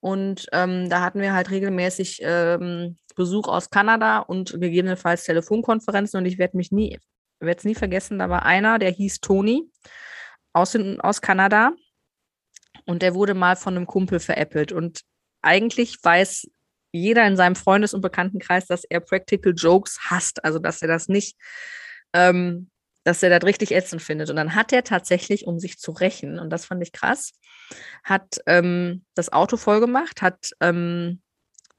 Und ähm, da hatten wir halt regelmäßig ähm, Besuch aus Kanada und gegebenenfalls Telefonkonferenzen. Und ich werde mich nie, werde es nie vergessen, da war einer, der hieß Tony aus, aus Kanada. Und der wurde mal von einem Kumpel veräppelt. Und eigentlich weiß jeder in seinem Freundes- und Bekanntenkreis, dass er Practical Jokes hasst, also dass er das nicht, ähm, dass er das richtig ätzend findet. Und dann hat er tatsächlich, um sich zu rächen, und das fand ich krass, hat ähm, das Auto voll gemacht, hat ähm,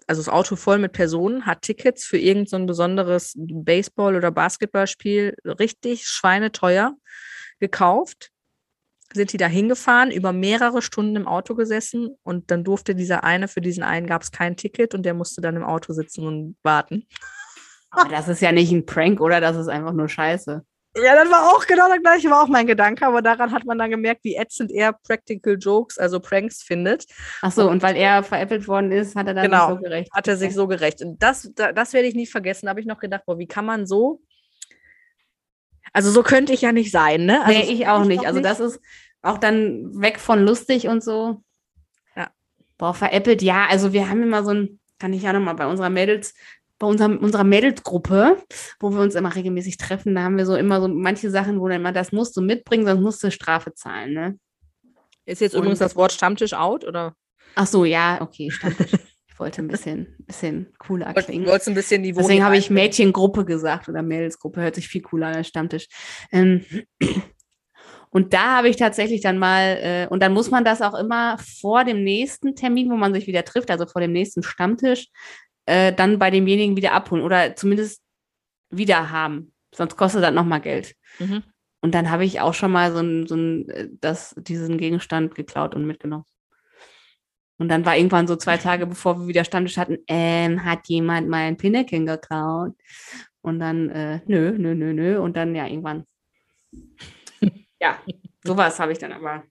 also das Auto voll mit Personen, hat Tickets für irgendein so besonderes Baseball- oder Basketballspiel richtig schweineteuer gekauft sind die da hingefahren, über mehrere Stunden im Auto gesessen und dann durfte dieser eine, für diesen einen gab es kein Ticket und der musste dann im Auto sitzen und warten. Aber das ist ja nicht ein Prank, oder? Das ist einfach nur Scheiße. Ja, das war auch genau das gleiche, war auch mein Gedanke, aber daran hat man dann gemerkt, wie ätzend er Practical Jokes, also Pranks findet. Ach so, und, und weil er veräppelt worden ist, hat er dann genau, so gerecht. Hat er sich so gerecht. Und das, das werde ich nie vergessen. Da habe ich noch gedacht, boah, wie kann man so also so könnte ich ja nicht sein, ne? Also nee, ich auch nicht. Also das ist auch dann weg von lustig und so. Ja. Boah, veräppelt, ja. Also wir haben immer so ein, kann ich ja nochmal bei unserer Mädels bei unserem, unserer Mädelsgruppe, wo wir uns immer regelmäßig treffen, da haben wir so immer so manche Sachen, wo dann immer das musst du mitbringen, sonst musst du Strafe zahlen. Ne? Ist jetzt Und, übrigens das Wort Stammtisch out, oder? Ach so, ja, okay, Stammtisch. ich wollte ein bisschen, bisschen cooler klingen. Wolltest ein bisschen Niveau Deswegen habe ich Mädchengruppe gesagt oder Mädelsgruppe, hört sich viel cooler an als Stammtisch. Ähm, und da habe ich tatsächlich dann mal, äh, und dann muss man das auch immer vor dem nächsten Termin, wo man sich wieder trifft, also vor dem nächsten Stammtisch, äh, dann bei demjenigen wieder abholen oder zumindest wieder haben. Sonst kostet das nochmal Geld. Mhm. Und dann habe ich auch schon mal so, ein, so ein, äh, das, diesen Gegenstand geklaut und mitgenommen. Und dann war irgendwann so zwei Tage, bevor wir wieder Stammtisch hatten, ähm, hat jemand mein Pinnekin geklaut? Und dann, äh, nö, nö, nö, nö. Und dann, ja, irgendwann ja, sowas habe ich dann aber.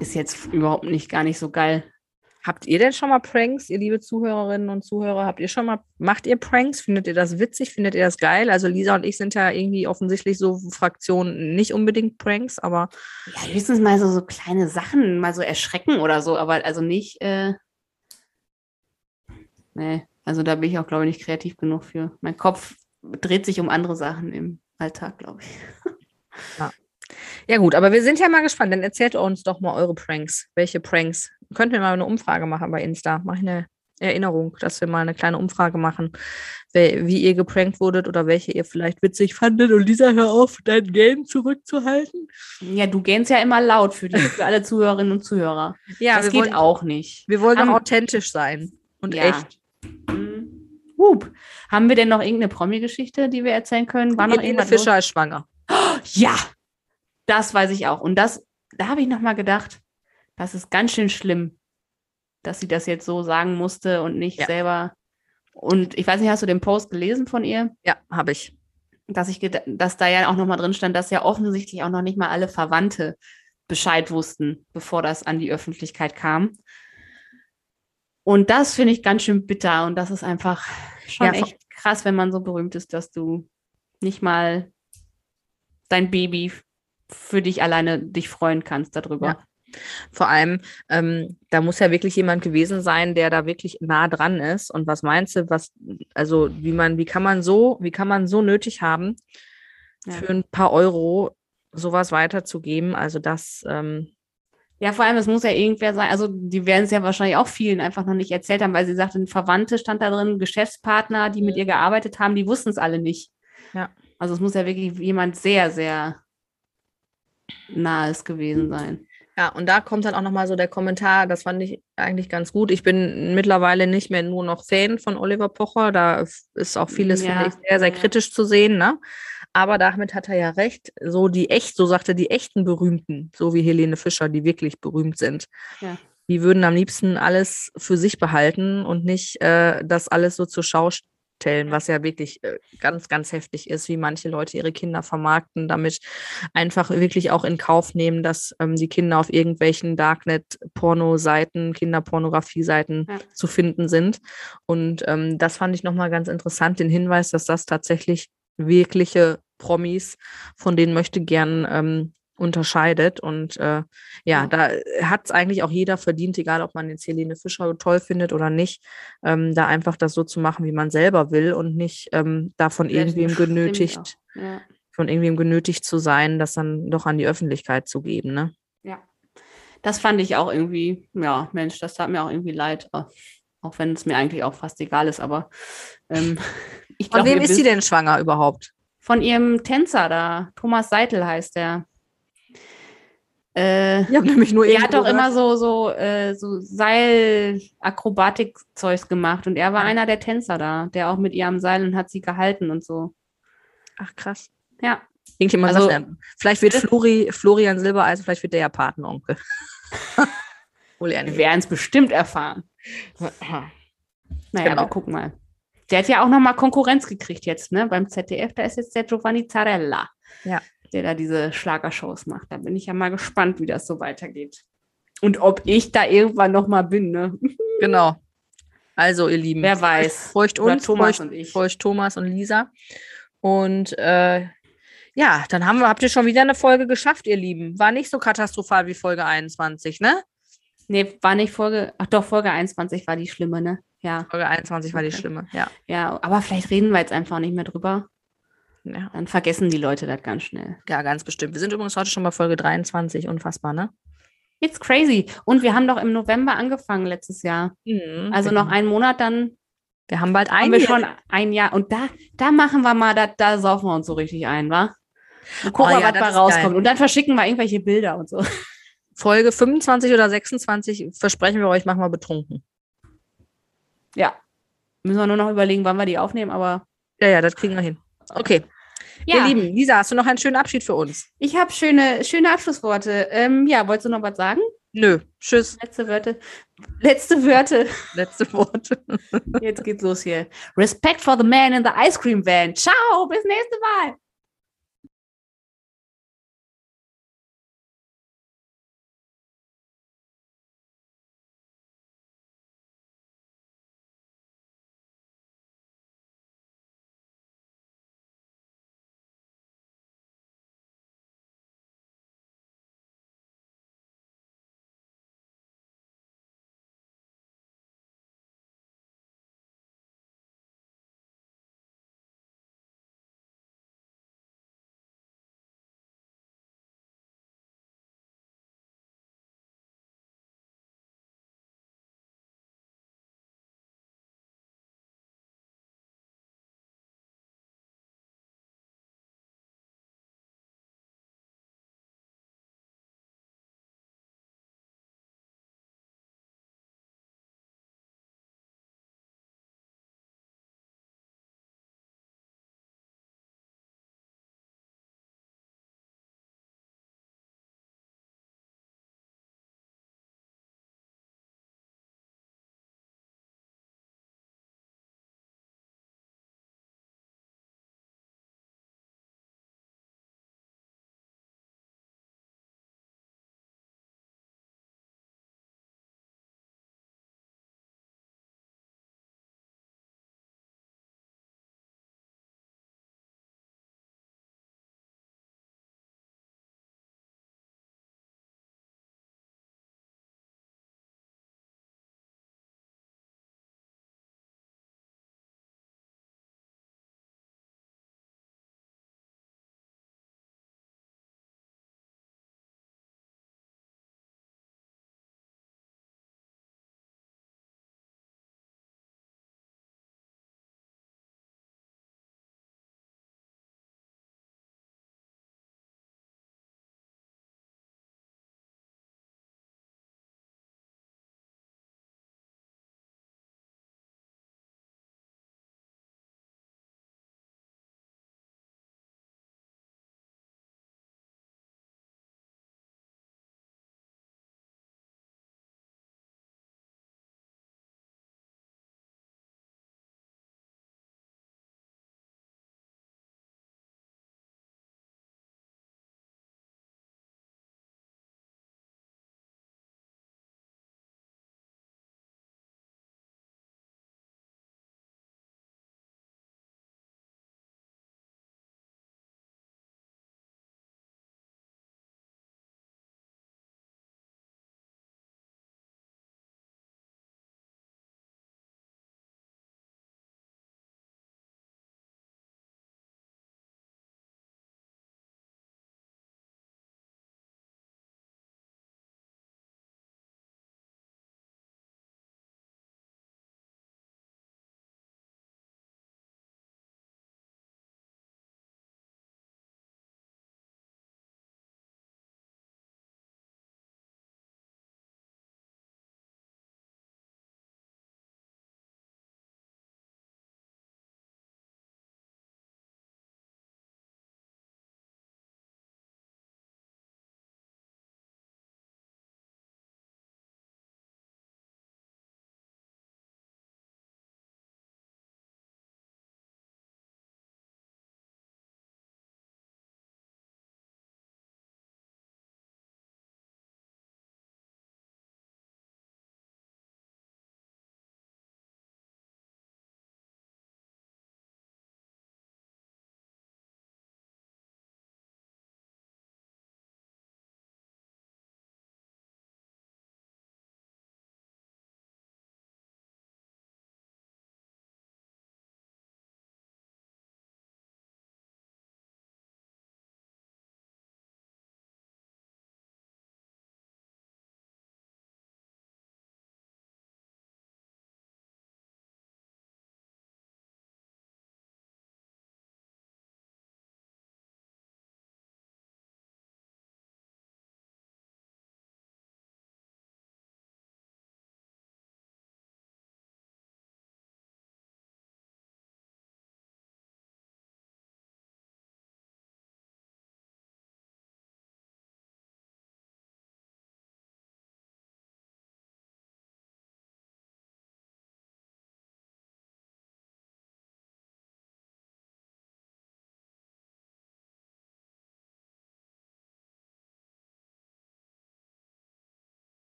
Ist jetzt überhaupt nicht gar nicht so geil. Habt ihr denn schon mal Pranks, ihr liebe Zuhörerinnen und Zuhörer? Habt ihr schon mal, macht ihr Pranks? Findet ihr das witzig? Findet ihr das geil? Also Lisa und ich sind ja irgendwie offensichtlich so Fraktionen nicht unbedingt Pranks, aber. Ja, höchstens mal so, so kleine Sachen, mal so erschrecken oder so, aber also nicht, äh, nee, also da bin ich auch, glaube ich, nicht kreativ genug für. Mein Kopf dreht sich um andere Sachen im Alltag, glaube ich. Ja. Ja, gut, aber wir sind ja mal gespannt. Dann erzählt uns doch mal eure Pranks. Welche Pranks? Könnten wir mal eine Umfrage machen bei Insta? Mach ich eine Erinnerung, dass wir mal eine kleine Umfrage machen, wie ihr geprankt wurdet oder welche ihr vielleicht witzig fandet. Und Lisa, hör auf, dein Game zurückzuhalten. Ja, du gähnst ja immer laut für, die, für alle Zuhörerinnen und Zuhörer. Ja, das geht wollen, auch nicht. Wir wollen Haben, authentisch sein und ja. echt. Mhm. Hup. Haben wir denn noch irgendeine Promi-Geschichte, die wir erzählen können? War noch Fischer ist schwanger. Oh, ja, das weiß ich auch. Und das, da habe ich nochmal gedacht, das ist ganz schön schlimm, dass sie das jetzt so sagen musste und nicht ja. selber. Und ich weiß nicht, hast du den Post gelesen von ihr? Ja, habe ich. Dass ich, dass da ja auch nochmal drin stand, dass ja offensichtlich auch noch nicht mal alle Verwandte Bescheid wussten, bevor das an die Öffentlichkeit kam. Und das finde ich ganz schön bitter und das ist einfach schon ja, echt krass, wenn man so berühmt ist, dass du nicht mal dein Baby für dich alleine dich freuen kannst darüber. Ja. Vor allem, ähm, da muss ja wirklich jemand gewesen sein, der da wirklich nah dran ist. Und was meinst du, was, also wie man, wie kann man so, wie kann man so nötig haben, ja. für ein paar Euro sowas weiterzugeben? Also das, ähm, ja, vor allem, es muss ja irgendwer sein, also die werden es ja wahrscheinlich auch vielen einfach noch nicht erzählt haben, weil sie sagte, ein Verwandte stand da drin, Geschäftspartner, die mit ihr gearbeitet haben, die wussten es alle nicht. Ja. Also es muss ja wirklich jemand sehr, sehr nahes gewesen sein. Ja, und da kommt dann auch nochmal so der Kommentar, das fand ich eigentlich ganz gut. Ich bin mittlerweile nicht mehr nur noch Fan von Oliver Pocher, da ist auch vieles, ja. finde ich, sehr, sehr kritisch zu sehen, ne? Aber damit hat er ja recht, so die echt, so sagte die echten Berühmten, so wie Helene Fischer, die wirklich berühmt sind, ja. die würden am liebsten alles für sich behalten und nicht äh, das alles so zur Schau stellen, was ja wirklich äh, ganz, ganz heftig ist, wie manche Leute ihre Kinder vermarkten, damit einfach wirklich auch in Kauf nehmen, dass ähm, die Kinder auf irgendwelchen Darknet-Porno-Seiten, Kinderpornografie-Seiten ja. zu finden sind. Und ähm, das fand ich nochmal ganz interessant, den Hinweis, dass das tatsächlich wirkliche Promis, von denen möchte gern ähm, unterscheidet. Und äh, ja, ja, da hat es eigentlich auch jeder verdient, egal ob man jetzt Helene Fischer toll findet oder nicht, ähm, da einfach das so zu machen, wie man selber will und nicht ähm, davon irgendwem genötigt, ja. von irgendwem genötigt zu sein, das dann doch an die Öffentlichkeit zu geben. Ne? Ja. Das fand ich auch irgendwie, ja, Mensch, das tat mir auch irgendwie leid. Auch wenn es mir eigentlich auch fast egal ist, aber ähm, ich glaube. Von wem ist sie denn schwanger überhaupt? Von ihrem Tänzer da. Thomas Seitel heißt der. Äh, ich habe nämlich nur Er hat doch immer so, so, äh, so Seilakrobatik-Zeugs gemacht und er war ah. einer der Tänzer da, der auch mit ihr am Seil und hat sie gehalten und so. Ach, krass. Ja. Irgendjemand also, sagt, vielleicht wird Flori, Florian Silbereisen, vielleicht wird der ja Patenonkel. Wir werden es bestimmt erfahren. naja, genau. wir gucken mal. Der hat ja auch nochmal Konkurrenz gekriegt jetzt, ne? Beim ZDF, da ist jetzt der Giovanni Zarella. Ja der da diese Schlagershows macht. Da bin ich ja mal gespannt, wie das so weitergeht. Und ob ich da irgendwann noch mal bin, ne? Genau. Also, ihr Lieben. Wer weiß. Feucht uns, Thomas feucht, und ich. Feucht Thomas und Lisa. Und äh, ja, dann haben wir, habt ihr schon wieder eine Folge geschafft, ihr Lieben. War nicht so katastrophal wie Folge 21, ne? Nee, war nicht Folge, ach doch, Folge 21 war die schlimme, ne? Ja. Folge 21 war die schlimme, ja. Ja, aber vielleicht reden wir jetzt einfach nicht mehr drüber. Ja. Dann vergessen die Leute das ganz schnell. Ja, ganz bestimmt. Wir sind übrigens heute schon bei Folge 23. Unfassbar, ne? It's crazy. Und wir haben doch im November angefangen letztes Jahr. Mhm. Also noch einen Monat, dann Wir haben bald haben ein wir Jahr. schon ein Jahr. Und da, da machen wir mal, da, da saufen wir uns so richtig ein, wa? Und gucken Oh wir, ja, was da rauskommt. geil. Und dann verschicken wir irgendwelche Bilder und so. Folge 25 oder 26, versprechen wir euch, machen wir betrunken. Ja. Müssen wir nur noch überlegen, wann wir die aufnehmen, aber Ja, ja, das kriegen wir hin. Okay. Ja. Ihr Lieben, Lisa, hast du noch einen schönen Abschied für uns? Ich habe schöne, schöne Abschlussworte. Ähm, ja, wolltest du noch was sagen? Nö. Tschüss. Letzte Wörter. Letzte Wörter. Letzte Worte. Jetzt geht's los hier. Respect for the man in the ice cream van. Ciao, bis nächste Mal.